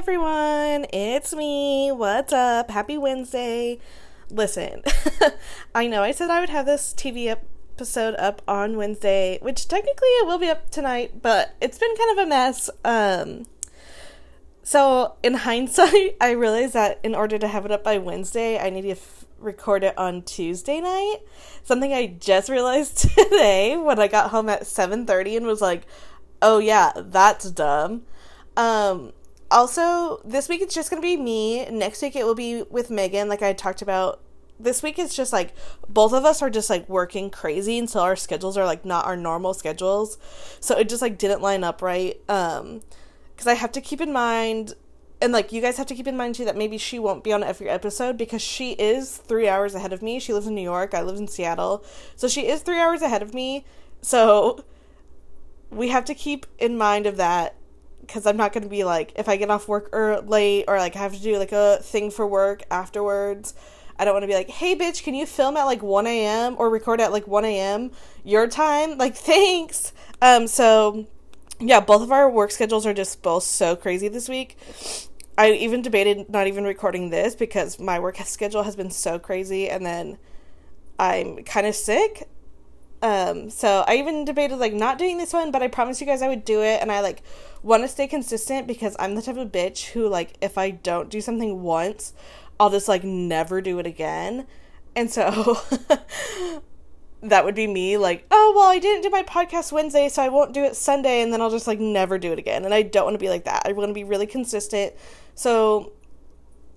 everyone, it's me. What's up? Happy Wednesday. Listen, I know I said I would have this TV episode up on Wednesday, which technically it will be up tonight, but it's been kind of a mess. Um, so in hindsight, I realized that in order to have it up by Wednesday, I need to f- record it on Tuesday night. Something I just realized today when I got home at 7:30 and was like, "Oh yeah, that's dumb." Um, also, this week it's just going to be me. Next week it will be with Megan, like I talked about. This week it's just like both of us are just like working crazy until our schedules are like not our normal schedules. So it just like didn't line up right. Um, because I have to keep in mind, and like you guys have to keep in mind too, that maybe she won't be on every episode because she is three hours ahead of me. She lives in New York, I live in Seattle. So she is three hours ahead of me. So we have to keep in mind of that because I'm not going to be like if I get off work or late or like I have to do like a thing for work afterwards. I don't want to be like, hey, bitch, can you film at like 1 a.m. or record at like 1 a.m. your time? Like, thanks. Um, so yeah, both of our work schedules are just both so crazy this week. I even debated not even recording this because my work schedule has been so crazy, and then I'm kind of sick. Um, so I even debated like not doing this one, but I promised you guys I would do it, and I like want to stay consistent because I'm the type of bitch who like if I don't do something once, I'll just like never do it again. And so that would be me like, "Oh, well, I didn't do my podcast Wednesday, so I won't do it Sunday and then I'll just like never do it again." And I don't want to be like that. I want to be really consistent. So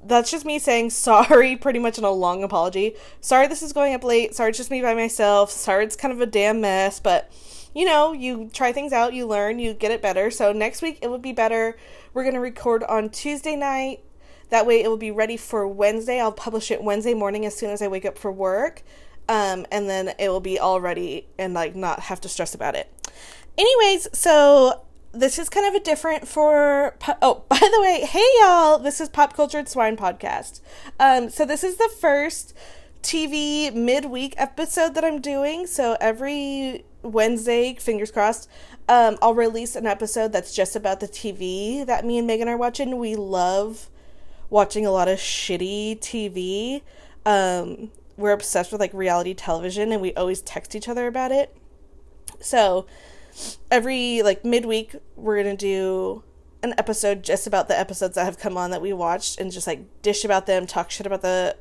that's just me saying sorry, pretty much in a long apology. Sorry this is going up late. Sorry it's just me by myself. Sorry it's kind of a damn mess, but you know, you try things out, you learn, you get it better. So next week it will be better. We're going to record on Tuesday night. That way it will be ready for Wednesday. I'll publish it Wednesday morning as soon as I wake up for work. Um, and then it will be all ready and like not have to stress about it. Anyways, so this is kind of a different for oh by the way hey y'all this is pop cultured swine podcast um so this is the first tv midweek episode that i'm doing so every wednesday fingers crossed um i'll release an episode that's just about the tv that me and megan are watching. We love watching a lot of shitty tv um we're obsessed with like reality television and we always text each other about it. So every like midweek we're gonna do an episode just about the episodes that have come on that we watched and just like dish about them talk shit about the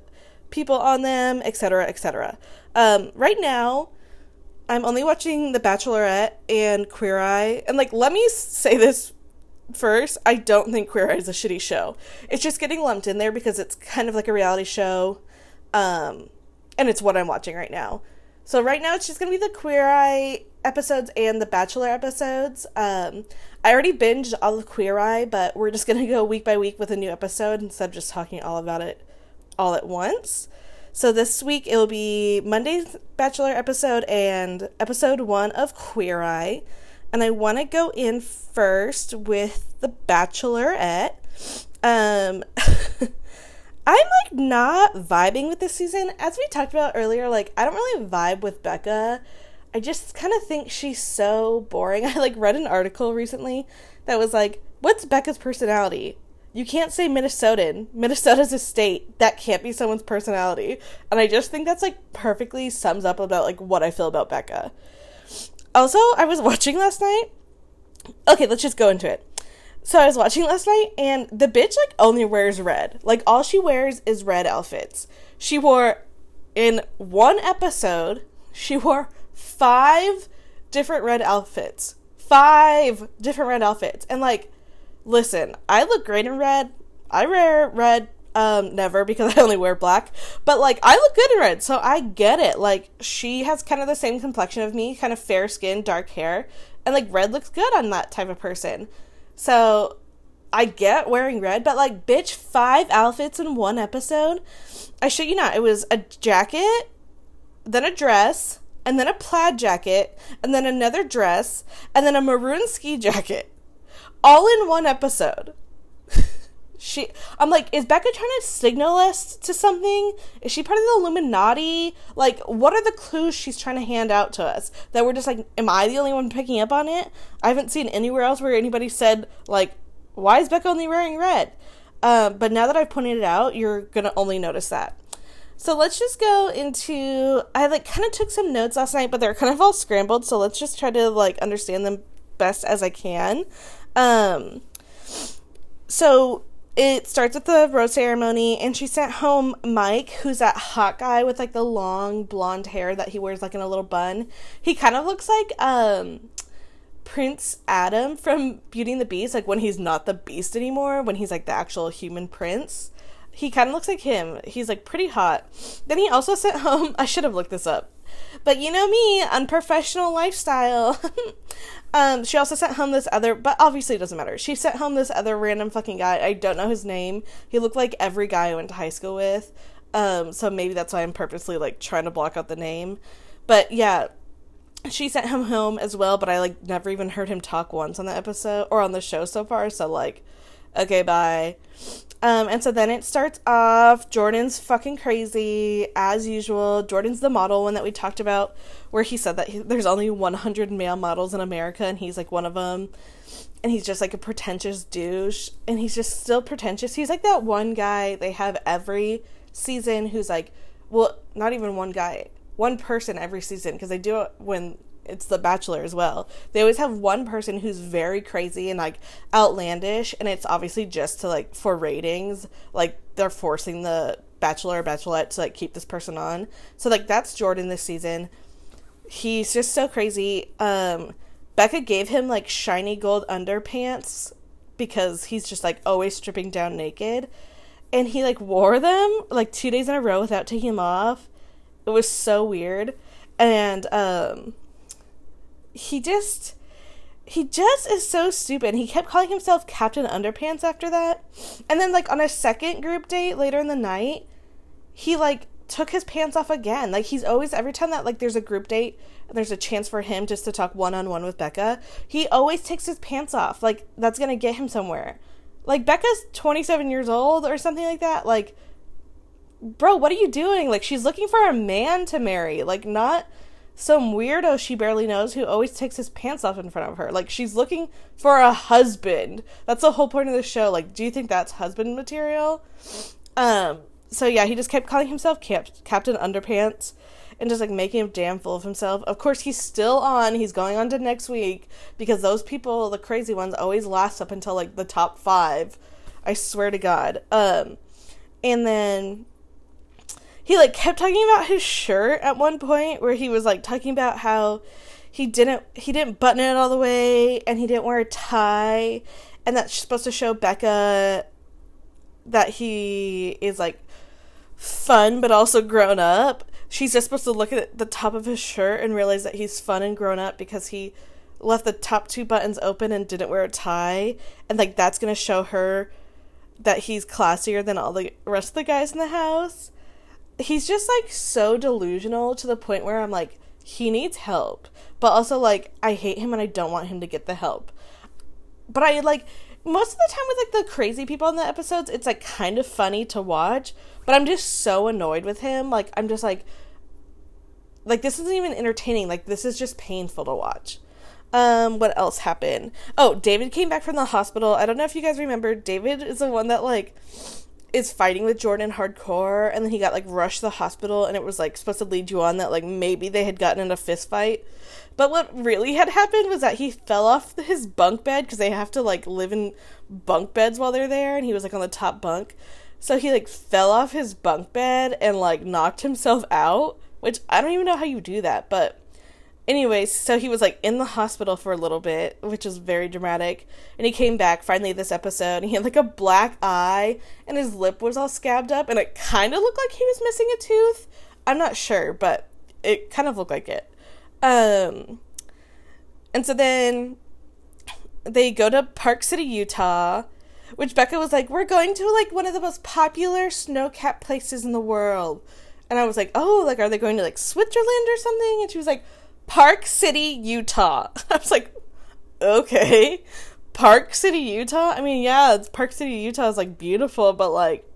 people on them etc etc um, right now i'm only watching the bachelorette and queer eye and like let me say this first i don't think queer eye is a shitty show it's just getting lumped in there because it's kind of like a reality show um, and it's what i'm watching right now so right now it's just gonna be the Queer Eye episodes and the Bachelor episodes. Um, I already binged all of Queer Eye, but we're just gonna go week by week with a new episode instead of just talking all about it all at once. So this week it'll be Monday's Bachelor episode and episode one of Queer Eye. And I want to go in first with the Bachelorette. Um, I'm like not vibing with this season. As we talked about earlier, like I don't really vibe with Becca. I just kind of think she's so boring. I like read an article recently that was like, "What's Becca's personality?" You can't say Minnesotan. Minnesota's a state. That can't be someone's personality. And I just think that's like perfectly sums up about like what I feel about Becca. Also, I was watching last night. Okay, let's just go into it. So I was watching last night and the bitch like only wears red. Like all she wears is red outfits. She wore in one episode, she wore five different red outfits. Five different red outfits. And like listen, I look great in red. I wear red um never because I only wear black. But like I look good in red, so I get it. Like she has kind of the same complexion of me, kind of fair skin, dark hair, and like red looks good on that type of person. So I get wearing red, but like, bitch, five outfits in one episode. I shit you not. It was a jacket, then a dress, and then a plaid jacket, and then another dress, and then a maroon ski jacket. All in one episode. she I'm like, is Becca trying to signal us to something? Is she part of the Illuminati? Like, what are the clues she's trying to hand out to us? That we're just like, am I the only one picking up on it? I haven't seen anywhere else where anybody said, like, why is Becca only wearing red? Um, but now that I've pointed it out, you're gonna only notice that. So let's just go into. I like kind of took some notes last night, but they're kind of all scrambled. So let's just try to like understand them best as I can. Um, so it starts with the rose ceremony, and she sent home Mike, who's that hot guy with like the long blonde hair that he wears like in a little bun. He kind of looks like um Prince Adam from Beauty and the Beast, like when he's not the beast anymore, when he's like the actual human prince. He kind of looks like him. He's like pretty hot. Then he also sent home, I should have looked this up. But you know me, unprofessional lifestyle. um, she also sent home this other, but obviously it doesn't matter. She sent home this other random fucking guy. I don't know his name. He looked like every guy I went to high school with. Um, so maybe that's why I'm purposely like trying to block out the name. But yeah, she sent him home as well, but I like never even heard him talk once on the episode or on the show so far. So like, okay, bye. Um, and so then it starts off. Jordan's fucking crazy as usual. Jordan's the model one that we talked about, where he said that he, there's only 100 male models in America, and he's like one of them. And he's just like a pretentious douche, and he's just still pretentious. He's like that one guy they have every season who's like, well, not even one guy, one person every season because they do it when it's the bachelor as well. They always have one person who's very crazy and like outlandish and it's obviously just to like for ratings like they're forcing the bachelor or bachelorette to like keep this person on. So like that's jordan this season. He's just so crazy. Um becca gave him like shiny gold underpants because he's just like always stripping down naked. And he like wore them like two days in a row without taking them off. It was so weird. And um he just he just is so stupid. He kept calling himself Captain Underpants after that. And then like on a second group date later in the night, he like took his pants off again. Like he's always every time that like there's a group date and there's a chance for him just to talk one on one with Becca, he always takes his pants off. Like that's going to get him somewhere. Like Becca's 27 years old or something like that. Like bro, what are you doing? Like she's looking for a man to marry, like not some weirdo she barely knows who always takes his pants off in front of her. Like she's looking for a husband. That's the whole point of the show. Like, do you think that's husband material? Um. So yeah, he just kept calling himself Cap- Captain Underpants and just like making a damn fool of himself. Of course, he's still on. He's going on to next week because those people, the crazy ones, always last up until like the top five. I swear to God. Um, and then he like kept talking about his shirt at one point where he was like talking about how he didn't he didn't button it all the way and he didn't wear a tie. And that's supposed to show Becca that he is like fun but also grown up. She's just supposed to look at the top of his shirt and realize that he's fun and grown up because he left the top two buttons open and didn't wear a tie. And like that's going to show her that he's classier than all the rest of the guys in the house he's just like so delusional to the point where I'm like, he needs help. But also like I hate him and I don't want him to get the help. But I like most of the time with like the crazy people in the episodes, it's like kind of funny to watch. But I'm just so annoyed with him. Like I'm just like like this isn't even entertaining. Like this is just painful to watch. Um, what else happened? Oh, David came back from the hospital. I don't know if you guys remember. David is the one that like is fighting with Jordan hardcore, and then he got like rushed to the hospital, and it was like supposed to lead you on that like maybe they had gotten in a fist fight. But what really had happened was that he fell off his bunk bed because they have to like live in bunk beds while they're there, and he was like on the top bunk. So he like fell off his bunk bed and like knocked himself out, which I don't even know how you do that, but anyways, so he was like in the hospital for a little bit, which is very dramatic. And he came back finally this episode, and he had like a black eye, and his lip was all scabbed up, and it kind of looked like he was missing a tooth. I'm not sure, but it kind of looked like it. Um, and so then they go to Park City, Utah. Which Becca was like, we're going to like one of the most popular snow capped places in the world. And I was like, oh, like, are they going to like Switzerland or something? And she was like, Park City, Utah. I was like, okay. Park City, Utah? I mean, yeah, it's Park City, Utah is like beautiful, but like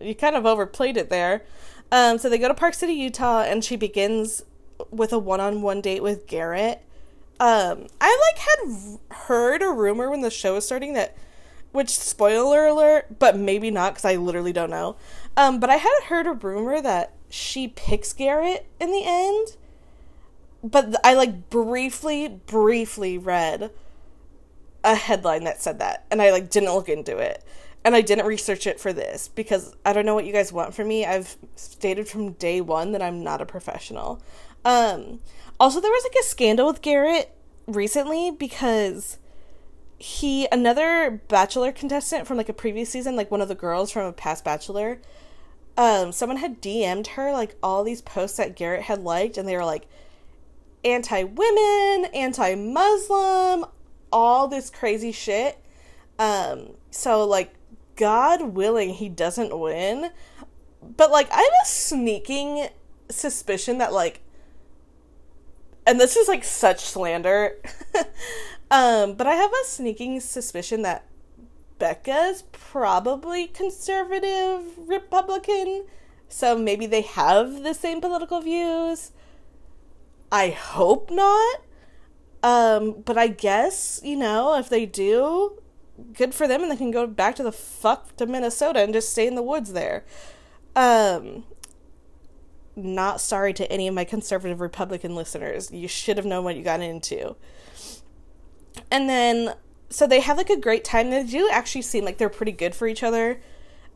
you kind of overplayed it there. Um, so they go to Park City, Utah, and she begins with a one-on-one date with Garrett. Um, I like had heard a rumor when the show was starting that which spoiler alert, but maybe not because I literally don't know. Um, but I had heard a rumor that she picks Garrett in the end. But I like briefly, briefly read a headline that said that, and I like didn't look into it, and I didn't research it for this because I don't know what you guys want from me. I've stated from day one that I'm not a professional. Um, also, there was like a scandal with Garrett recently because he another bachelor contestant from like a previous season like one of the girls from a past bachelor um someone had DM'd her like all these posts that Garrett had liked and they were like anti-women, anti-muslim, all this crazy shit. Um so like god willing he doesn't win. But like I have a sneaking suspicion that like and this is like such slander. um, but I have a sneaking suspicion that Becca's probably conservative Republican, so maybe they have the same political views. I hope not. Um, but I guess, you know, if they do, good for them and they can go back to the fuck to Minnesota and just stay in the woods there. Um, not sorry to any of my conservative Republican listeners. You should have known what you got into. And then, so they have like a great time. They do actually seem like they're pretty good for each other.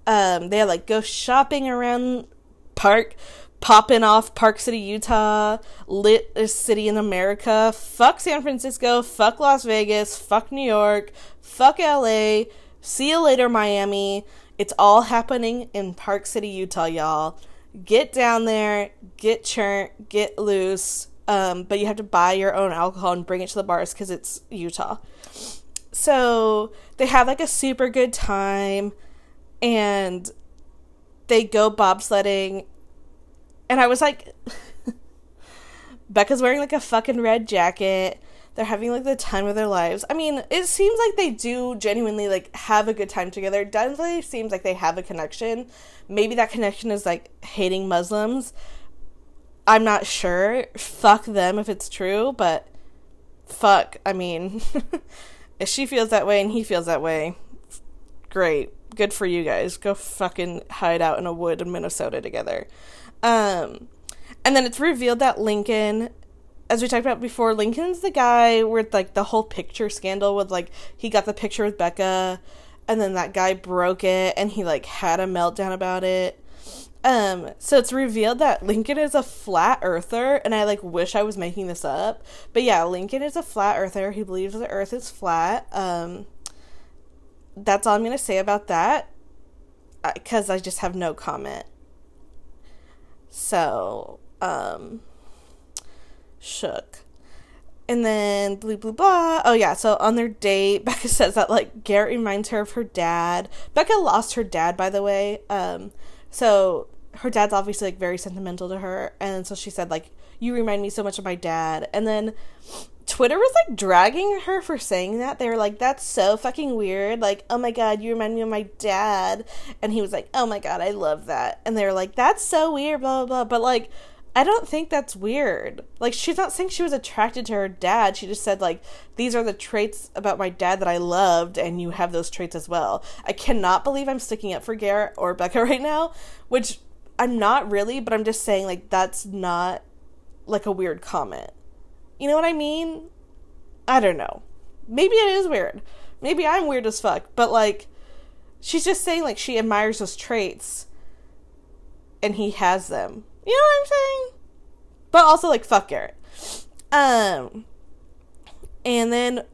Um, they like go shopping around park, popping off Park City, Utah, lit city in America. Fuck San Francisco. Fuck Las Vegas. Fuck New York. Fuck LA. See you later, Miami. It's all happening in Park City, Utah, y'all get down there, get churnt, get loose. Um, but you have to buy your own alcohol and bring it to the bars because it's Utah. So they have like a super good time and they go bobsledding. And I was like, Becca's wearing like a fucking red jacket they're having like the time of their lives. I mean, it seems like they do genuinely like have a good time together. It definitely seems like they have a connection. Maybe that connection is like hating Muslims. I'm not sure. Fuck them if it's true, but fuck. I mean, if she feels that way and he feels that way, great. Good for you guys. Go fucking hide out in a wood in Minnesota together. Um, and then it's revealed that Lincoln as we talked about before, Lincoln's the guy with like the whole picture scandal with like he got the picture with Becca and then that guy broke it and he like had a meltdown about it. Um, so it's revealed that Lincoln is a flat earther, and I like wish I was making this up. But yeah, Lincoln is a flat earther. He believes the earth is flat. Um, that's all I'm gonna say about that. Because I just have no comment. So, um, shook. And then blue blue blah. Oh yeah, so on their date, Becca says that like Garrett reminds her of her dad. Becca lost her dad, by the way. Um, so her dad's obviously like very sentimental to her, and so she said like you remind me so much of my dad. And then Twitter was like dragging her for saying that. They were like, that's so fucking weird. Like, oh my god, you remind me of my dad. And he was like, oh my god, I love that. And they were like, that's so weird, blah, blah, blah. But like, I don't think that's weird. Like she's not saying she was attracted to her dad. She just said like these are the traits about my dad that I loved and you have those traits as well. I cannot believe I'm sticking up for Garrett or Becca right now, which I'm not really, but I'm just saying like that's not like a weird comment. You know what I mean? I don't know. Maybe it is weird. Maybe I'm weird as fuck, but like she's just saying like she admires those traits and he has them you know what I'm saying? But also like fuck Garrett. Um and then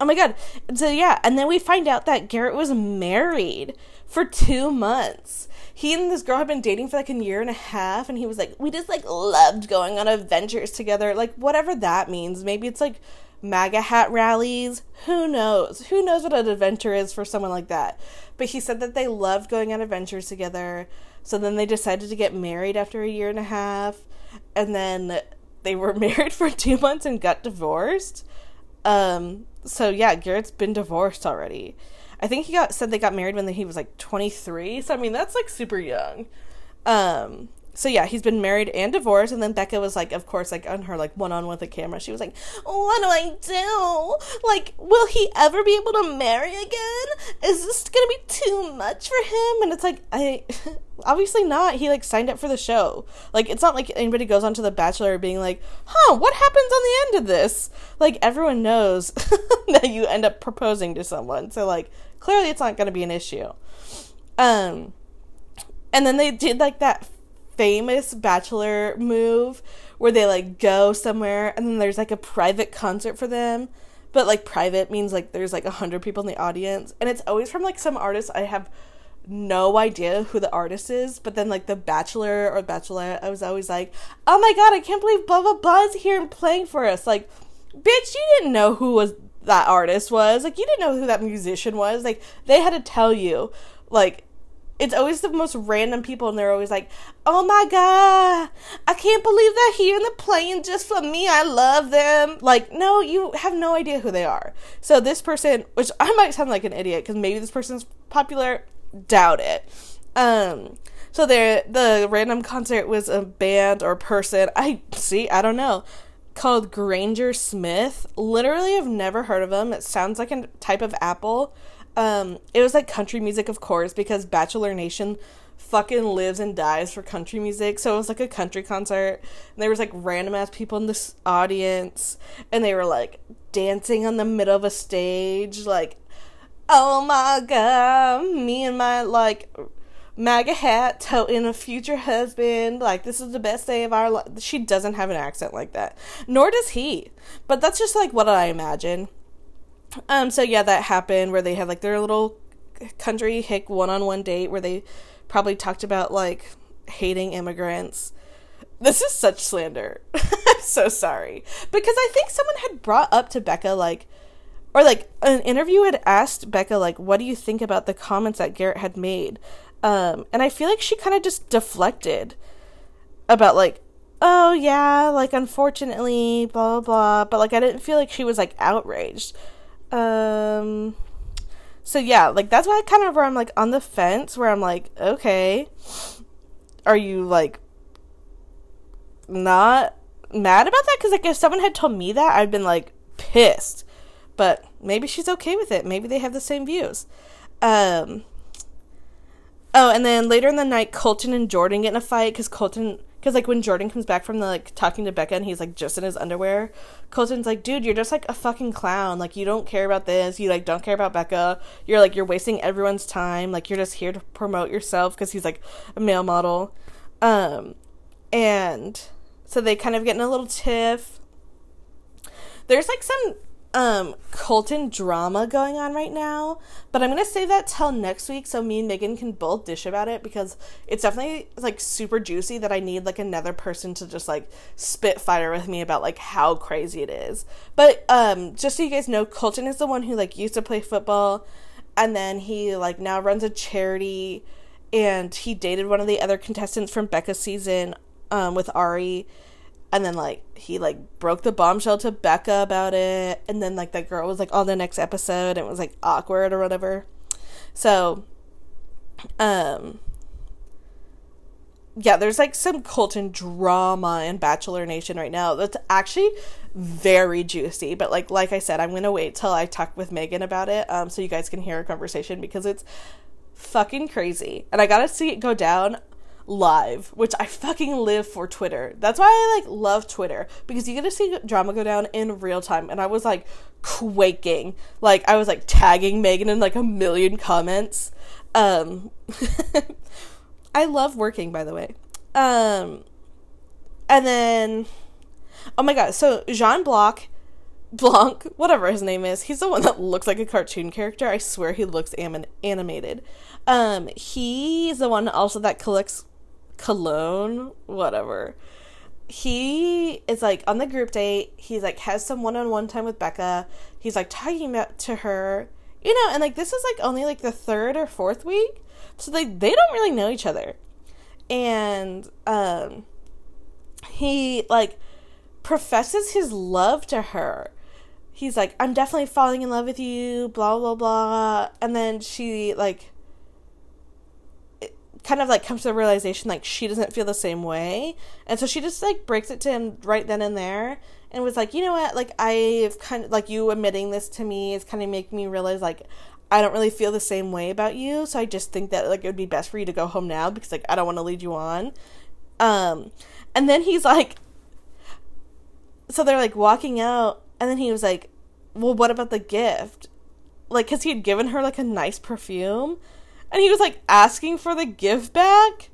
oh my god. So yeah, and then we find out that Garrett was married for 2 months. He and this girl had been dating for like a year and a half and he was like we just like loved going on adventures together. Like whatever that means. Maybe it's like MAGA hat rallies. Who knows? Who knows what an adventure is for someone like that? But he said that they loved going on adventures together. So then they decided to get married after a year and a half. And then they were married for two months and got divorced. Um, so yeah, Garrett's been divorced already. I think he got said they got married when he was like 23. So I mean, that's like super young. Um, so yeah, he's been married and divorced, and then Becca was like, of course, like on her like one on with the camera, she was like, "What do I do? Like, will he ever be able to marry again? Is this gonna be too much for him?" And it's like, I obviously not. He like signed up for the show. Like, it's not like anybody goes onto The Bachelor being like, "Huh, what happens on the end of this?" Like, everyone knows that you end up proposing to someone, so like clearly it's not gonna be an issue. Um, and then they did like that famous bachelor move where they like go somewhere and then there's like a private concert for them but like private means like there's like a hundred people in the audience and it's always from like some artist i have no idea who the artist is but then like the bachelor or bachelorette i was always like oh my god i can't believe blah blah blah's here and playing for us like bitch you didn't know who was that artist was like you didn't know who that musician was. Like they had to tell you like it's always the most random people and they're always like oh my god i can't believe they're here and they're playing just for me. I love them. Like no you have no idea who they are. So this person which i might sound like an idiot because maybe this person's popular doubt it. Um so there the random concert was a band or person. I see i don't know called granger smith literally i've never heard of them it sounds like a type of apple um, it was like country music, of course, because Bachelor Nation fucking lives and dies for country music. So it was like a country concert. And there was like random ass people in this audience, and they were like dancing on the middle of a stage, like, oh my god, me and my like MAGA hat toting a future husband. Like, this is the best day of our life. She doesn't have an accent like that. Nor does he. But that's just like what I imagine. Um, so yeah, that happened where they had like their little country hick one on one date where they probably talked about like hating immigrants. This is such slander. I'm so sorry. Because I think someone had brought up to Becca like or like an interview had asked Becca like what do you think about the comments that Garrett had made? Um and I feel like she kind of just deflected about like oh yeah, like unfortunately blah blah blah, but like I didn't feel like she was like outraged. Um so yeah, like that's why I kind of where I'm like on the fence where I'm like, okay, are you like not mad about that? Because like if someone had told me that, I'd been like pissed. But maybe she's okay with it. Maybe they have the same views. Um. Oh, and then later in the night, Colton and Jordan get in a fight because Colton because like when Jordan comes back from the like talking to Becca and he's like just in his underwear, Colton's like, dude, you're just like a fucking clown. Like you don't care about this. You like don't care about Becca. You're like you're wasting everyone's time. Like you're just here to promote yourself because he's like a male model. Um, and so they kind of get in a little tiff. There's like some um Colton drama going on right now, but I'm gonna save that till next week so me and Megan can both dish about it because it's definitely like super juicy that I need like another person to just like spit fire with me about like how crazy it is. But um just so you guys know, Colton is the one who like used to play football and then he like now runs a charity and he dated one of the other contestants from Becca's season um with Arie and then like he like broke the bombshell to Becca about it and then like that girl was like on the next episode and it was like awkward or whatever. So um yeah, there's like some Colton drama in Bachelor Nation right now that's actually very juicy. But like like I said, I'm gonna wait till I talk with Megan about it, um, so you guys can hear a conversation because it's fucking crazy. And I gotta see it go down live, which I fucking live for Twitter. That's why I like love Twitter because you get to see drama go down in real time. And I was like quaking, like I was like tagging Megan in like a million comments. Um, I love working, by the way. Um, and then, oh my god, so Jean Block. Blanc, whatever his name is, he's the one that looks like a cartoon character. I swear he looks anim- animated. Um, he's the one also that collects cologne, whatever. He is like on the group date. He's like has some one on one time with Becca. He's like talking about to her, you know, and like this is like only like the third or fourth week, so they they don't really know each other, and um, he like professes his love to her. He's like, I'm definitely falling in love with you, blah blah blah, and then she like kind of like comes to the realization like she doesn't feel the same way. And so she just like breaks it to him right then and there and was like, you know what, like I've kind of like you admitting this to me is kind of making me realize like I don't really feel the same way about you. So I just think that like it would be best for you to go home now because like I don't want to lead you on. Um and then he's like so they're like walking out and then he was like, "Well, what about the gift?" Like cuz he had given her like a nice perfume and he was like asking for the gift back.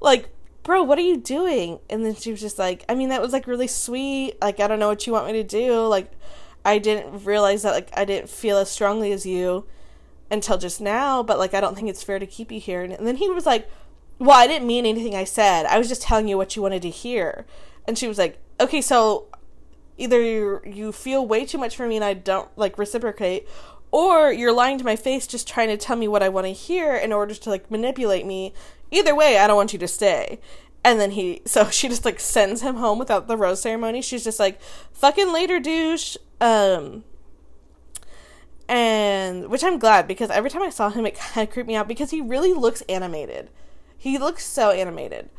Like, bro, what are you doing? And then she was just like, I mean, that was like really sweet. Like, I don't know what you want me to do. Like, I didn't realize that like I didn't feel as strongly as you until just now, but like I don't think it's fair to keep you here. And then he was like, Well, I didn't mean anything I said. I was just telling you what you wanted to hear. And she was like, Okay, so either you you feel way too much for me and I don't like reciprocate, or you're lying to my face just trying to tell me what I want to hear in order to like manipulate me. Either way, I don't want you to stay. And then he, so she just like sends him home without the rose ceremony. She's just like, fucking later, douche. Um, and which I'm glad because every time I saw him, it kind of creeped me out because he really looks animated. He looks so animated.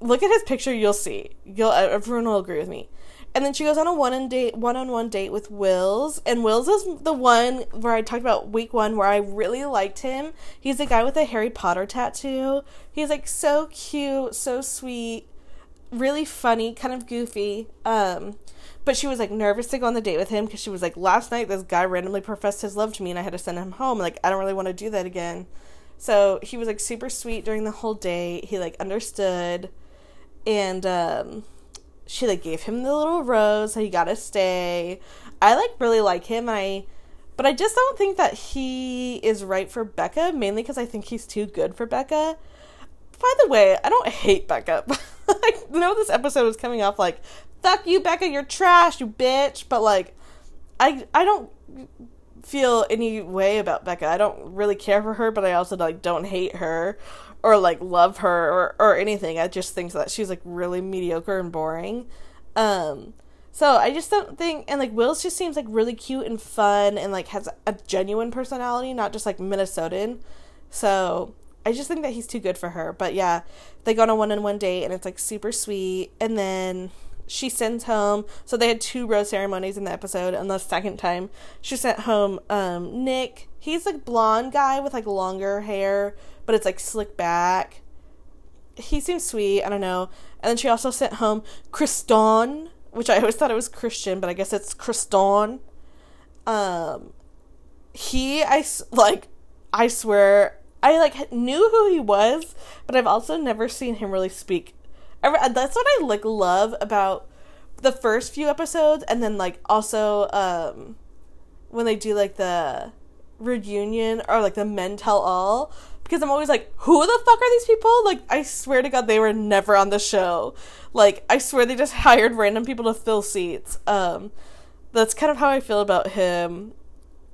Look at his picture, you'll see. You'll everyone will agree with me. And then she goes on a one on date one on one date with Wills. And Wills is the one where I talked about week one where I really liked him. He's a guy with a Harry Potter tattoo. He's like so cute, so sweet, really funny, kind of goofy. Um but she was like nervous to go on the date with him because she was like, last night this guy randomly professed his love to me and I had to send him home. Like, I don't really want to do that again. So he was like super sweet during the whole date. He like understood. And um she like gave him the little rose so he got to stay. I like really like him i but i just don't think that he is right for becca mainly because i think he's too good for becca. By the way i don't hate becca. I know this episode is coming off like fuck you becca you're trash you bitch but like i i don't feel any way about becca. I don't really care for her but i also like don't hate her or like love her or, or anything. I just think that she's like really mediocre and boring. Um, so I just don't think, and like Wills just seems like really cute and fun and like has a genuine personality, not just like Minnesotan. So I just think that he's too good for her. But yeah, they go on a one on one date and it's like super sweet. And then she sends home, so they had two rose ceremonies in the episode. And the second time she sent home um, Nick. He's like blonde guy with like longer hair but it's like slick back. He seems sweet. I don't know. And then she also sent home Christon, which I always thought it was Christian, but I guess it's Christon. Um, he, I like, I swear, I like knew who he was, but I've also never seen him really speak. That's what I like love about the first few episodes, and then like also um when they do like the reunion or like the men tell all because I'm always like, who the fuck are these people? Like, I swear to God, they were never on the show. Like, I swear they just hired random people to fill seats. Um, that's kind of how I feel about him.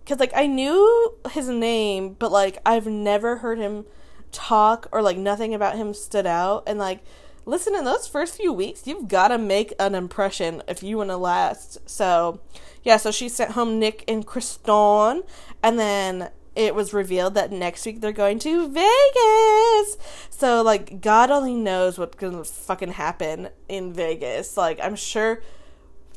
Cause like I knew his name, but like I've never heard him talk or like nothing about him stood out. And like, listen, in those first few weeks, you've got to make an impression if you want to last. So, yeah, so she sent home Nick and Christon, and then it was revealed that next week they're going to Vegas. So like God only knows what's gonna fucking happen in Vegas. Like I'm sure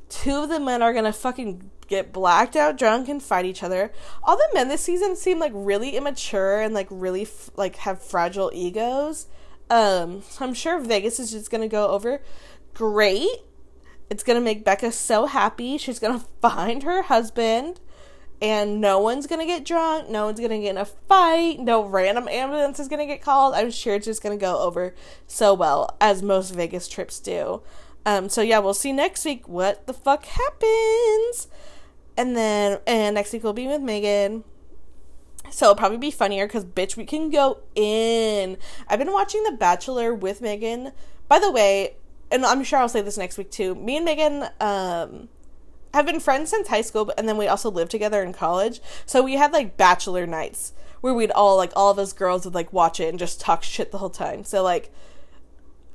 two of the men are gonna fucking get blacked out drunk and fight each other. All the men this season seem like really immature and like really f- like have fragile egos. Um, I'm sure Vegas is just gonna go over great. It's gonna make Becca so happy. She's gonna find her husband and no one's gonna get drunk, no one's gonna get in a fight, no random ambulance is gonna get called. I'm sure it's just gonna go over so well, as most Vegas trips do. Um, so yeah, we'll see next week what the fuck happens. And then and next week we'll be with Megan. So it'll probably be funnier because bitch, we can go in. I've been watching The Bachelor with Megan. By the way, and I'm sure I'll say this next week too. Me and Megan, um, have been friends since high school, and then we also lived together in college. So we had like bachelor nights where we'd all like all of us girls would like watch it and just talk shit the whole time. So like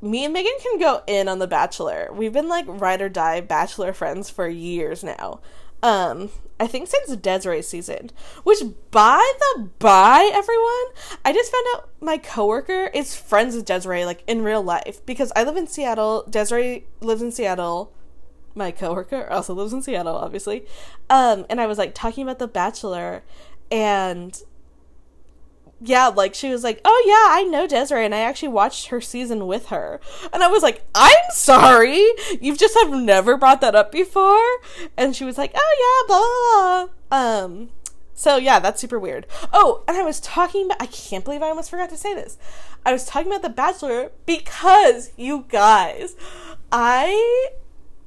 me and Megan can go in on the Bachelor. We've been like ride or die Bachelor friends for years now. Um, I think since Desiree season. Which, by the by, everyone, I just found out my coworker is friends with Desiree, like in real life, because I live in Seattle. Desiree lives in Seattle. My coworker also lives in Seattle, obviously. Um, and I was like talking about The Bachelor, and yeah, like she was like, "Oh yeah, I know Desiree, and I actually watched her season with her." And I was like, "I'm sorry, you've just have never brought that up before." And she was like, "Oh yeah, blah blah." blah. Um, so yeah, that's super weird. Oh, and I was talking about. I can't believe I almost forgot to say this. I was talking about The Bachelor because you guys, I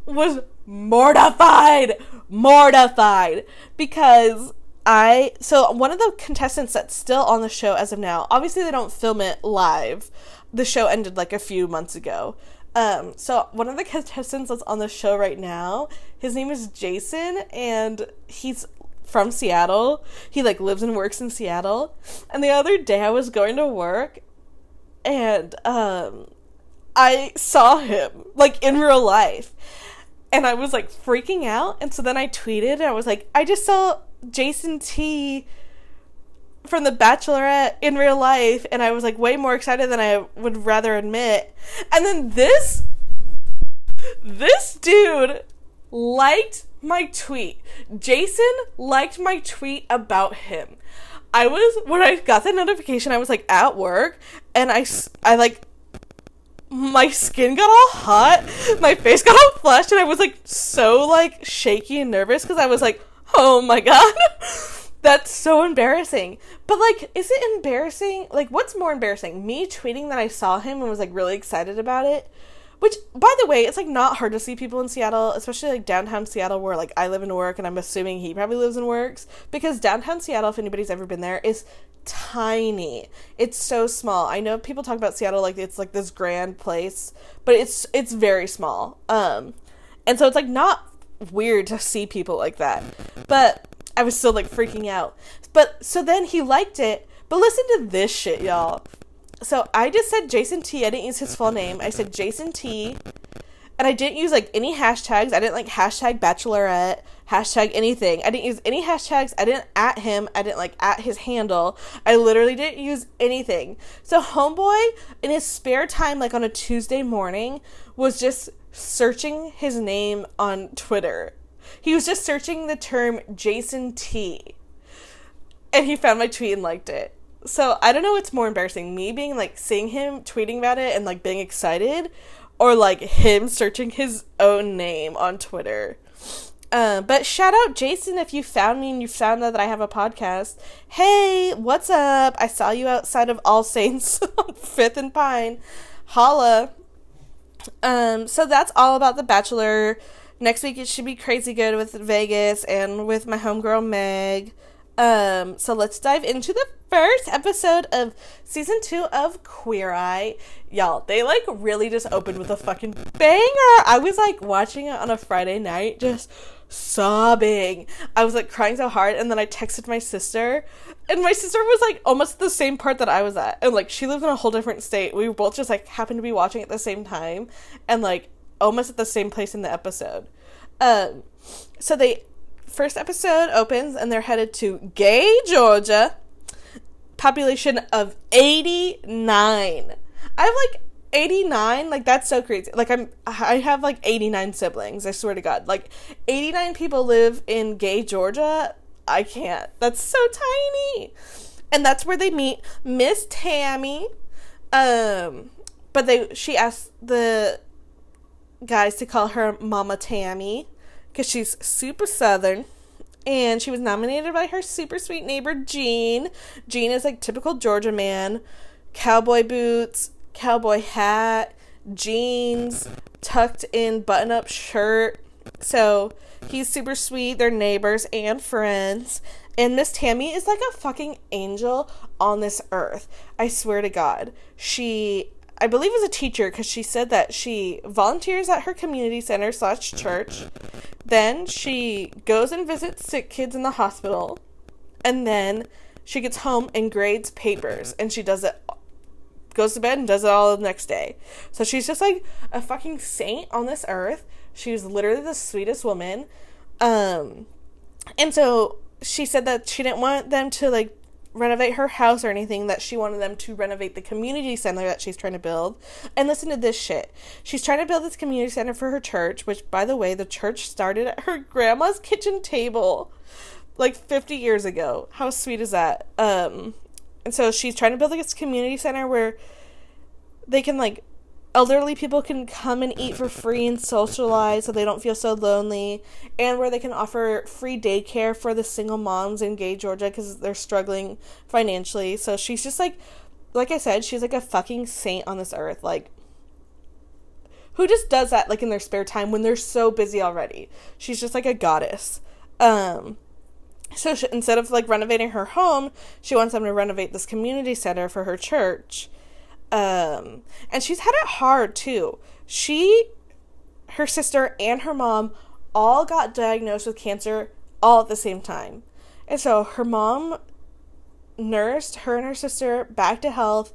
was mortified, mortified because I so one of the contestants that's still on the show as of now. Obviously, they don't film it live. The show ended like a few months ago. Um, so one of the contestants that's on the show right now, his name is Jason, and he's from Seattle. He like lives and works in Seattle. And the other day, I was going to work, and um, I saw him like in real life, and I was like freaking out. And so then I tweeted, and I was like, I just saw Jason T from The Bachelorette in real life, and I was like way more excited than I would rather admit. And then this, this dude liked my tweet. Jason liked my tweet about him. I was when I got the notification, I was like at work, and I I like my skin got all hot, my face got all flushed, and I was like so like shaky and nervous because I was like, oh my god. That's so embarrassing. But like, is it embarrassing? Like, what's more embarrassing? Me tweeting that I saw him and was like really excited about it. Which, by the way, it's like not hard to see people in Seattle, especially like downtown Seattle where like I live and work, and I'm assuming he probably lives and works. Because downtown Seattle, if anybody's ever been there, is tiny. It's so small. I know people talk about Seattle like it's like this grand place, but it's it's very small. Um, and so it's like not weird to see people like that. But I was still like freaking out. But so then he liked it. But listen to this shit, y'all. So I just said Jason T. I didn't use his full name. I said Jason T. And I didn't use like any hashtags. I didn't like hashtag bachelorette, hashtag anything. I didn't use any hashtags. I didn't at him. I didn't like at his handle. I literally didn't use anything. So Homeboy, in his spare time, like on a Tuesday morning, was just searching his name on Twitter. He was just searching the term Jason T. And he found my tweet and liked it. So I don't know what's more embarrassing, me being like seeing him tweeting about it and like being excited, or like him searching his own name on Twitter. Uh, but shout out Jason if you found me and you found out that I have a podcast. Hey, what's up? I saw you outside of All Saints on Fifth and Pine. Holla. Um, so that's all about The Bachelor. Next week it should be crazy good with Vegas and with my homegirl Meg. Um, so let's dive into the first episode of season two of Queer Eye. Y'all, they like really just opened with a fucking banger. I was like watching it on a Friday night, just sobbing. I was like crying so hard, and then I texted my sister, and my sister was like almost the same part that I was at, and like she lives in a whole different state. We both just like happened to be watching at the same time, and like almost at the same place in the episode. Um, so they first episode opens, and they're headed to Gay, Georgia. Population of eighty nine. I have like 89 like that's so crazy. Like i'm i have like 89 siblings i swear to god. Like 89 people live in gay georgia? I can't. That's so tiny. And that's where they meet miss tammy. Um but they she asked the guys to call her mama tammy because she's super southern. And she was nominated by her super sweet neighbor jean jean is like typical Georgia man, cowboy boots, cowboy hat, jeans, tucked in button up shirt. So he's super sweet. They're neighbors and friends. And Miss Tammy is like a fucking angel on this earth. I swear to God. She, I believe, is a teacher because she said that she volunteers at her community center slash church. Then she goes and visits sick kids in the hospital. And then she gets home and grades papers. And she does it goes to bed and does it all the next day. So she's just like a fucking saint on this earth. She's literally the sweetest woman. Um and so she said that she didn't want them to like renovate her house or anything that she wanted them to renovate the community center that she's trying to build and listen to this shit she's trying to build this community center for her church which by the way the church started at her grandma's kitchen table like 50 years ago how sweet is that um and so she's trying to build like this community center where they can like elderly people can come and eat for free and socialize so they don't feel so lonely and where they can offer free daycare for the single moms in gay georgia because they're struggling financially. So she's just like like i said she's like a fucking saint on this earth. Like who just does that like in their spare time when they're so busy already? She's just like a goddess. Um so she, instead of like renovating her home she wants them to renovate this community center for her church um, and she's had it hard too. She, her sister, and her mom all got diagnosed with cancer all at the same time. And so her mom nursed her and her sister back to health,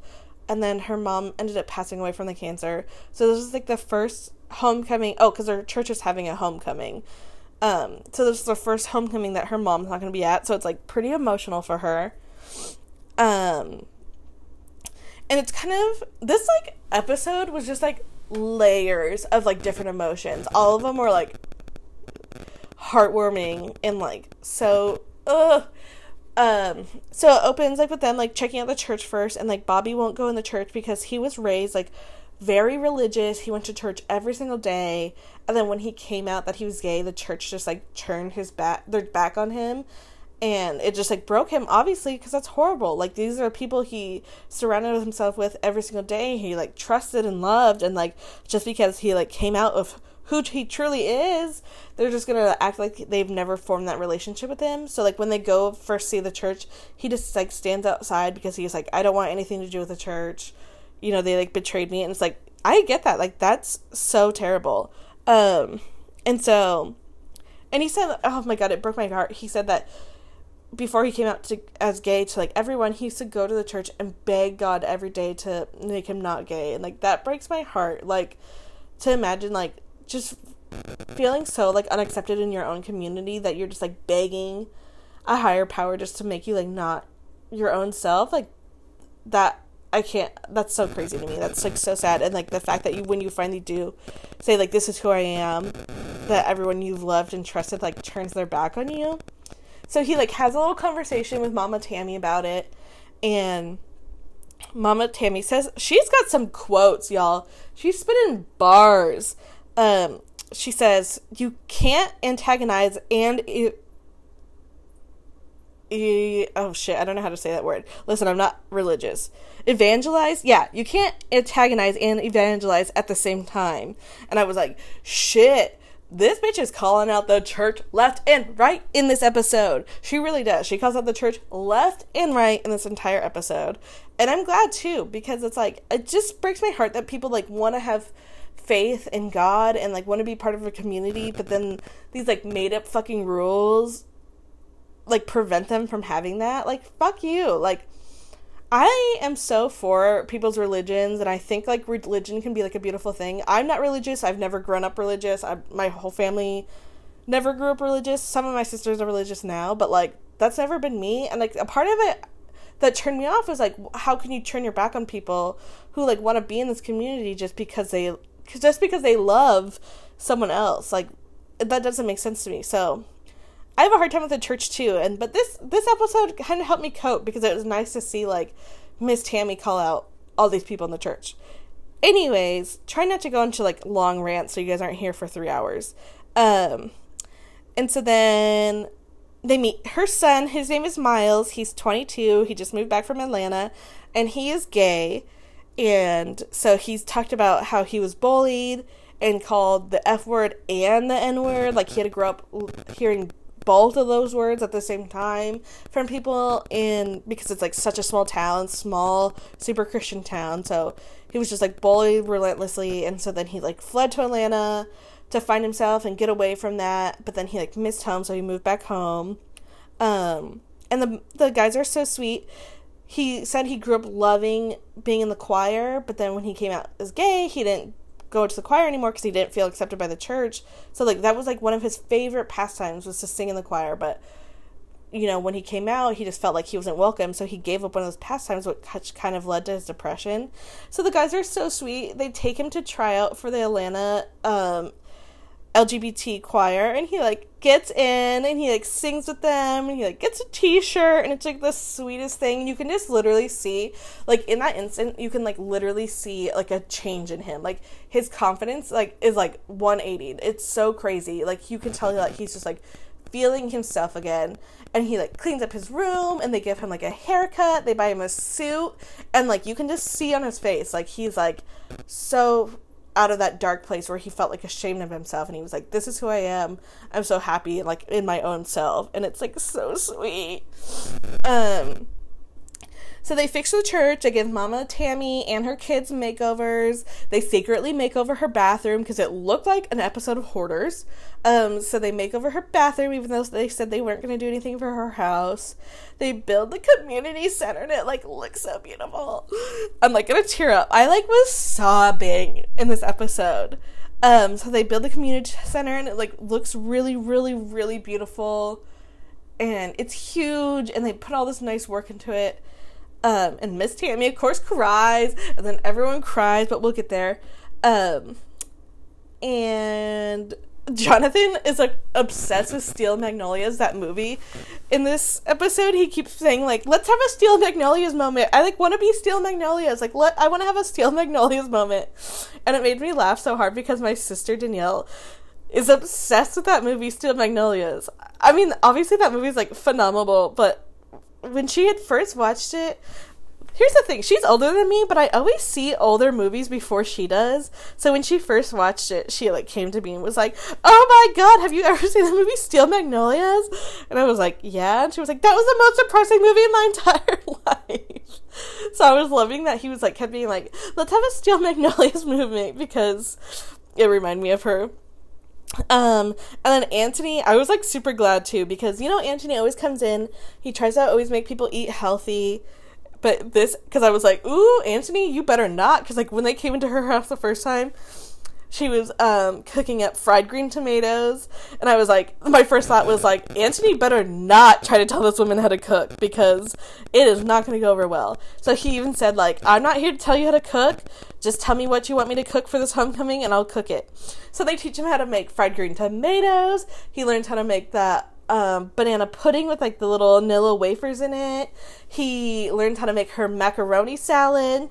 and then her mom ended up passing away from the cancer. So this is like the first homecoming. Oh, because her church is having a homecoming. Um, so this is the first homecoming that her mom's not going to be at. So it's like pretty emotional for her. Um, and it's kind of this like episode was just like layers of like different emotions. All of them were like heartwarming and like so ugh. Um so it opens like with them like checking out the church first and like Bobby won't go in the church because he was raised like very religious. He went to church every single day. And then when he came out that he was gay, the church just like turned his back their back on him. And it just like broke him obviously because that's horrible. Like these are people he surrounded himself with every single day. He like trusted and loved. And like just because he like came out of who he truly is they're just gonna act like they've never formed that relationship with him. So like when they go first see the church he just like stands outside because he's like i don't want anything to do with the church you know they like betrayed me and it's like i get that like that's so terrible. Um and so and he said oh my god it broke my heart. He said that before he came out to as gay to like everyone he used to go to the church and beg god every day to make him not gay and like that breaks my heart. Like to imagine like just feeling so like unaccepted in your own community that you're just like begging a higher power just to make you like not your own self like that I can't that's so crazy to me. That's like so sad and like the fact that you when you finally do say like this is who I am that everyone you've loved and trusted like turns their back on you. So he like has a little conversation with Mama Tammy about it, and Mama Tammy says she's got some quotes, y'all. She's spitting bars. Um, she says you can't antagonize and it, oh shit, I don't know how to say that word. Listen, I'm not religious. Evangelize? Yeah, you can't antagonize and evangelize at the same time. And I was like, shit this bitch is calling out the church left and right in this episode. She really does. She calls out the church left and right in this entire episode. And I'm glad too, because it's like, it just breaks my heart that people like want to have faith in God and like want to be part of a community, but then these like made up fucking rules like prevent them from having that. Like, fuck you. Like, I am so for people's religions, and I think like religion can be like a beautiful thing. I'm not religious. I've never grown up religious. I, my whole family never grew up religious. Some of my sisters are religious now, but like that's never been me. And like a part of it that turned me off was like, how can you turn your back on people who like want to be in this community just because they just because they love someone else? Like that doesn't make sense to me. So I have a hard time with the church too, and but this this episode kind of helped me cope because it was nice to see like Miss Tammy call out all these people in the church. Anyways, try not to go into like long rants so you guys aren't here for three hours. Um, and so then they meet her son. His name is Miles. He's 22. He just moved back from Atlanta, and he is gay. And so he's talked about how he was bullied and called the F word and the N word. Like he had to grow up hearing both of those words at the same time from people in because it's like such a small town, small super Christian town. So he was just like bullied relentlessly and so then he like fled to Atlanta to find himself and get away from that, but then he like missed home so he moved back home. Um and the the guys are so sweet. He said he grew up loving being in the choir, but then when he came out as gay, he didn't go to the choir anymore because he didn't feel accepted by the church. So like that was like one of his favorite pastimes was to sing in the choir, but you know, when he came out, he just felt like he wasn't welcome, so he gave up one of those pastimes, which kind of led to his depression. So the guys are so sweet. They take him to try out for the Atlanta um, LGBT choir, and he like gets in and he like sings with them, and he like gets a T-shirt, and it's like the sweetest thing. You can just literally see, like in that instant, you can like literally see like a change in him. Like his confidence like is like 180. It's so crazy. Like you can tell like he's just like feeling himself again and he like cleans up his room and they give him like a haircut they buy him a suit and like you can just see on his face like he's like so out of that dark place where he felt like ashamed of himself and he was like this is who i am. I'm so happy like in my own self. And it's like so sweet. Um so they fix the church. They give Mama Tammy and her kids makeovers. They secretly make over her bathroom because it looked like an episode of Hoarders. Um, so they make over her bathroom, even though they said they weren't going to do anything for her house. They build the community center, and it like looks so beautiful. I'm like gonna tear up. I like was sobbing in this episode. Um, so they build the community center, and it like looks really, really, really beautiful, and it's huge. And they put all this nice work into it. Um, and Miss Tammy, of course, cries, and then everyone cries, but we'll get there. Um, and Jonathan is like obsessed with Steel Magnolias, that movie. In this episode, he keeps saying like, "Let's have a Steel Magnolias moment." I like want to be Steel Magnolias. Like, let I want to have a Steel Magnolias moment, and it made me laugh so hard because my sister Danielle is obsessed with that movie, Steel Magnolias. I mean, obviously that movie is like phenomenal, but when she had first watched it, here's the thing she's older than me but i always see older movies before she does. So when she first watched it she like came to me and was like oh my god have you ever seen the movie steel magnolias? And i was like yeah. And she was like that was the most depressing movie in my entire life. So i was loving that he was like kept being like let's have a steel magnolias movement because it reminded me of her um, and then Antoni, I was like super glad too because you know Antoni always comes in, he tries to always make people eat healthy. But this, because I was like, ooh, Antoni, you better not. Because like when they came into her house the first time, she was um, cooking up fried green tomatoes, and I was like, my first thought was like, Antoni better not try to tell this woman how to cook because it is not going to go over well. So he even said like, I'm not here to tell you how to cook. Just tell me what you want me to cook for this homecoming, and I'll cook it. So they teach him how to make fried green tomatoes. He learns how to make that um, banana pudding with like the little Nilla wafers in it. He learns how to make her macaroni salad,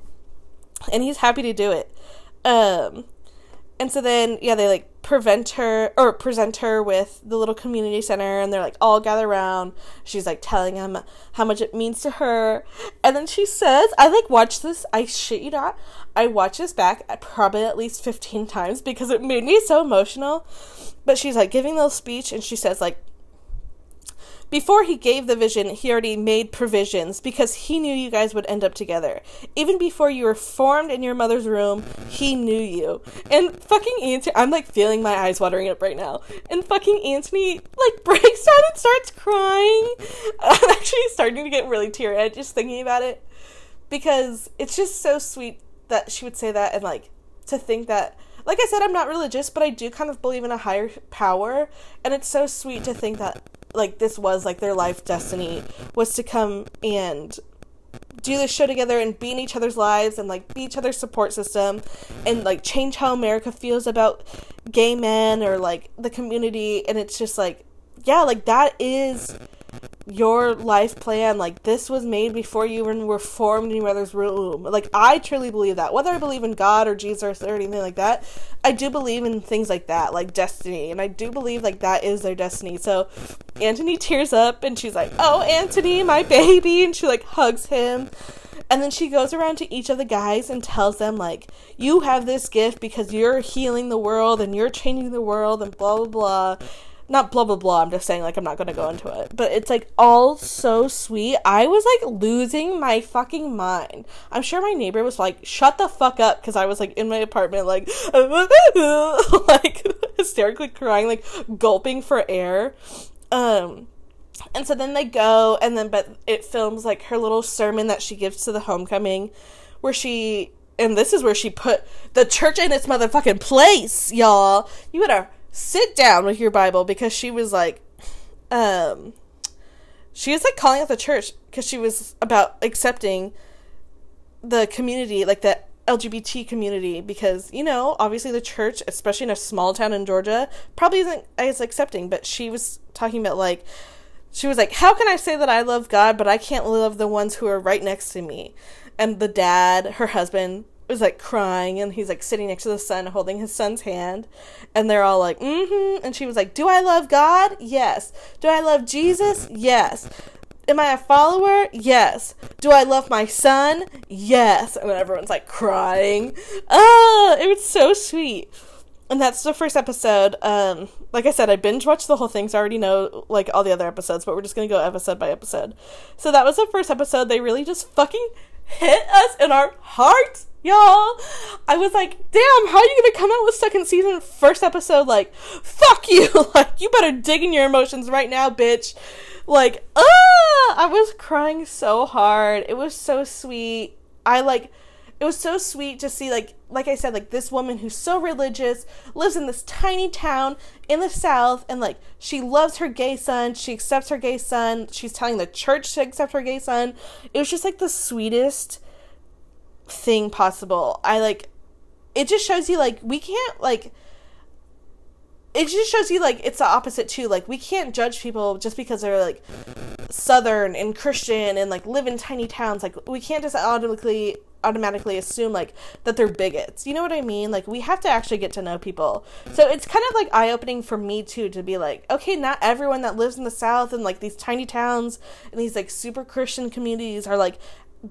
and he's happy to do it. Um, and so then, yeah, they like prevent her or present her with the little community center, and they're like all gather around. She's like telling him how much it means to her, and then she says, "I like watch this. I shit you not. I watched this back probably at least fifteen times because it made me so emotional." But she's like giving the speech, and she says like before he gave the vision, he already made provisions because he knew you guys would end up together. Even before you were formed in your mother's womb, he knew you. And fucking Antoni, I'm like feeling my eyes watering up right now. And fucking Antoni like breaks down and starts crying. I'm actually starting to get really teary eyed just thinking about it because it's just so sweet that she would say that and like to think that like I said, I'm not religious, but I do kind of believe in a higher power, and it's so sweet to think that like this was like their life destiny was to come and do this show together and be in each other's lives and like be each other's support system and like change how America feels about gay men or like the community. And it's just like yeah like that is your life plan like this was made before you even were formed in your mother's womb. Like i truly believe that. Whether i believe in god or jesus or anything like that i do believe in things like that like destiny. And i do believe like that is their destiny. So Antoni tears up and she's like oh Antoni my baby. And she like hugs him. And then she goes around to each of the guys and tells them like you have this gift because you're healing the world and you're changing the world and blah blah blah not blah blah blah. I'm just saying like I'm not gonna go into it, but it's like all so sweet. I was like losing my fucking mind. I'm sure my neighbor was like, "Shut the fuck up," because I was like in my apartment like like hysterically crying, like gulping for air. Um, and so then they go, and then but it films like her little sermon that she gives to the homecoming, where she and this is where she put the church in its motherfucking place, y'all. You better sit down with your Bible because she was like, um, she was like calling out the church because she was about accepting the community, like the LGBT community, because you know, obviously the church, especially in a small town in Georgia, probably isn't as accepting. But she was talking about like, she was like, "How can I say that I love God, but I can't love the ones who are right next to me?" And the dad, her husband, was like crying and he's like sitting next to the son holding his son's hand and they're all like mm-hmm and she was like do i love god? Yes. Do i love jesus? Yes. Am i a follower? Yes. Do i love my son? Yes. And everyone's like crying. Ah it was so sweet. And that's the first episode um like i said i binge watched the whole thing so i already know like all the other episodes but we're just gonna go episode by episode. So that was the first episode. They really just fucking hit us in our hearts y'all. I was like, damn, how are you gonna come out with second season first episode? Like, fuck you. like, you better dig in your emotions right now, bitch. Like, ah, I was crying so hard. It was so sweet. I like, it was so sweet to see like, like I said, like this woman who's so religious lives in this tiny town in the south, and like she loves her gay son. She accepts her gay son. She's telling the church to accept her gay son. It was just like the sweetest thing possible. I like it just shows you like we can't like it just shows you like it's the opposite too. Like we can't judge people just because they're like southern and Christian and like live in tiny towns. Like we can't just automatically automatically assume like that they're bigots. You know what I mean? Like we have to actually get to know people. So it's kind of like eye opening for me too to be like, okay, not everyone that lives in the south and like these tiny towns and these like super Christian communities are like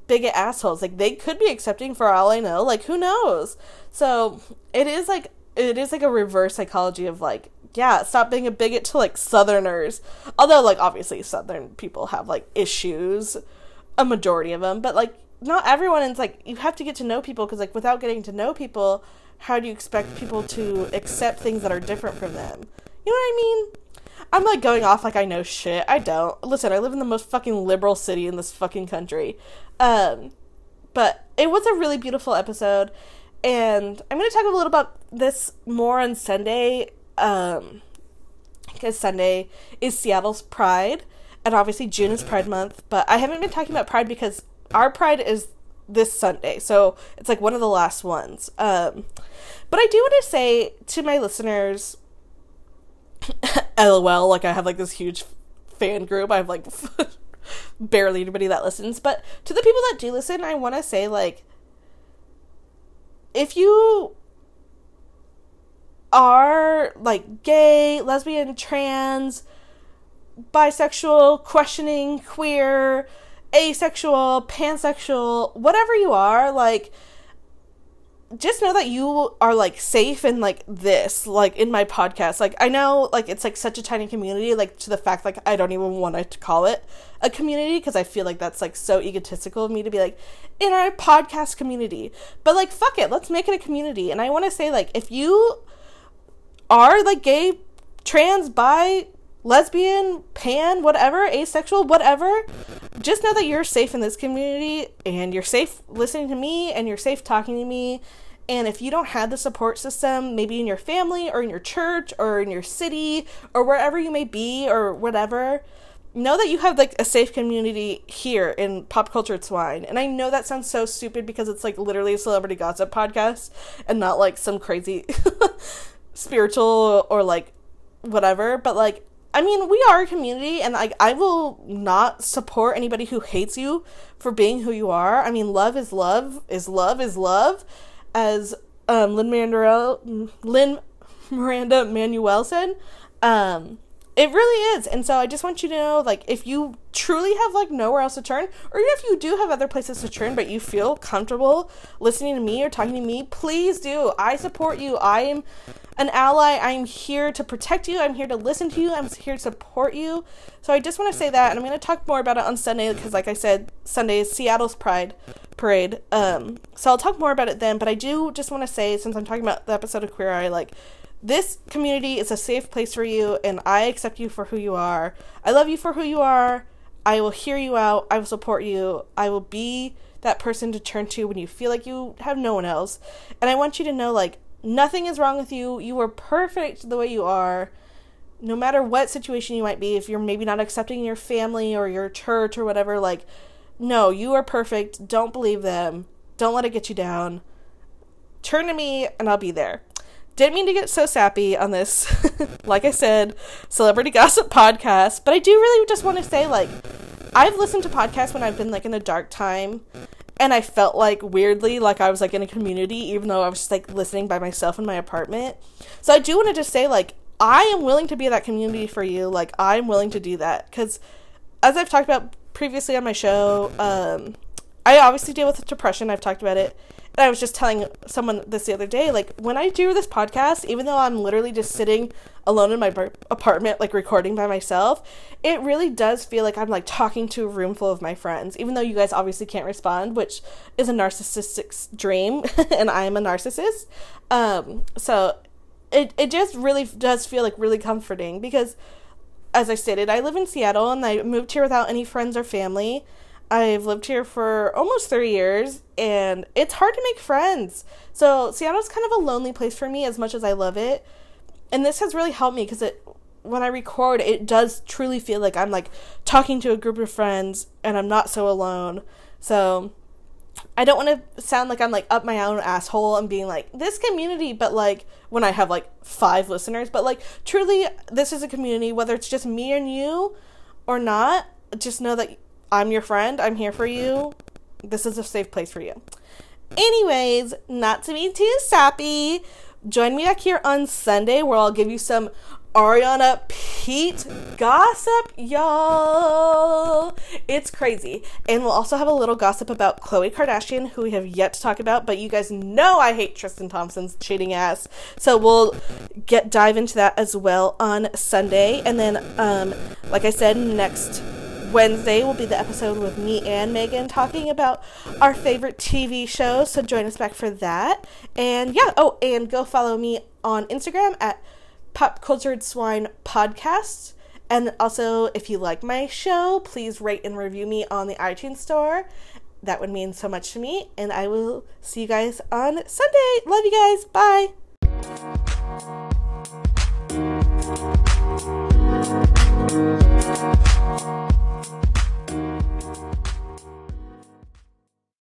bigot assholes. Like they could be accepting for all I know. Like who knows? So it is like it is like a reverse psychology of like yeah, stop being a bigot to like southerners. Although like obviously southern people have like issues, a majority of them, but like not everyone It's like you have to get to know people because like without getting to know people, how do you expect people to accept things that are different from them? You know what I mean? I'm like going off like I know shit. I don't. Listen, I live in the most fucking liberal city in this fucking country. Um, but it was a really beautiful episode, and I'm going to talk a little about this more on Sunday. Um, because Sunday is Seattle's Pride, and obviously June is Pride Month. But I haven't been talking about Pride because our Pride is this Sunday, so it's like one of the last ones. Um, but I do want to say to my listeners, LOL, like I have like this huge fan group. I have like barely anybody that listens. But to the people that do listen, I want to say, like, if you are like gay, lesbian, trans, bisexual, questioning, queer, asexual, pansexual, whatever you are, like, just know that you are like safe in like this like in my podcast. Like i know like it's like such a tiny community like to the fact like i don't even want to call it a community because i feel like that's like so egotistical of me to be like in our podcast community. But like fuck it let's make it a community. And i want to say like if you are like gay trans bi lesbian, pan, whatever, asexual, whatever, just know that you're safe in this community and you're safe listening to me and you're safe talking to me. And if you don't have the support system, maybe in your family or in your church or in your city or wherever you may be or whatever, know that you have like a safe community here in pop culture swine and i know that sounds so stupid because it's like literally a celebrity gossip podcast and not like some crazy spiritual or like whatever but like I mean, we are a community, and like I will not support anybody who hates you for being who you are. I mean, love is love is love is love, as um, Lin Miranda Lin Miranda Manuel said. Um, it really is, and so I just want you to know, like, if you truly have like nowhere else to turn, or even if you do have other places to turn, but you feel comfortable listening to me or talking to me, please do. I support you. I am an ally. I'm here to protect you. I'm here to listen to you. I'm here to support you. So I just want to say that, and I'm going to talk more about it on Sunday because, like I said, Sunday is Seattle's Pride Parade. Um, so I'll talk more about it then. But I do just want to say, since I'm talking about the episode of Queer Eye, like this community is a safe place for you, and I accept you for who you are. I love you for who you are. I will hear you out. I will support you. I will be that person to turn to when you feel like you have no one else. And I want you to know like nothing is wrong with you. You are perfect the way you are. No matter what situation you might be, if you're maybe not accepting your family or your church or whatever, like no, you are perfect. Don't believe them. Don't let it get you down. Turn to me and I'll be there. Didn't mean to get so sappy on this, like I said, celebrity gossip podcast, but I do really just want to say, like, I've listened to podcasts when I've been like in a dark time and I felt like weirdly like I was like in a community even though I was just like listening by myself in my apartment. So I do want to just say like I am willing to be that community for you. Like I'm willing to do that cuz as I've talked about previously on my show, um I obviously deal with depression. I've talked about it. I was just telling someone this the other day, like when I do this podcast, even though I'm literally just sitting alone in my apartment, like recording by myself, it really does feel like I'm like talking to a room full of my friends, even though you guys obviously can't respond, which is a narcissistic dream, and I am a narcissist. Um, so it, it just really does feel like really comforting because, as I stated, I live in Seattle and I moved here without any friends or family. I've lived here for almost three years and it's hard to make friends. So Seattle's kind of a lonely place for me as much as I love it. And this has really helped me because it when I record it does truly feel like I'm like talking to a group of friends and I'm not so alone. So I don't want to sound like I'm like up my own asshole and being like this community, but like when I have like five listeners, but like truly this is a community, whether it's just me and you or not, just know that I'm your friend. I'm here for you. This is a safe place for you. Anyways, not to be too sappy, join me back here on Sunday where I'll give you some Ariana Pete gossip, y'all. It's crazy. And we'll also have a little gossip about Khloe Kardashian, who we have yet to talk about, but you guys know I hate Tristan Thompson's cheating ass. So we'll get dive into that as well on Sunday. And then um like I said, next Wednesday will be the episode with me and Megan talking about our favorite TV shows. So join us back for that. And yeah, oh, and go follow me on Instagram at Pop Cultured Swine Podcast. And also, if you like my show, please rate and review me on the iTunes Store. That would mean so much to me. And I will see you guys on Sunday. Love you guys. Bye.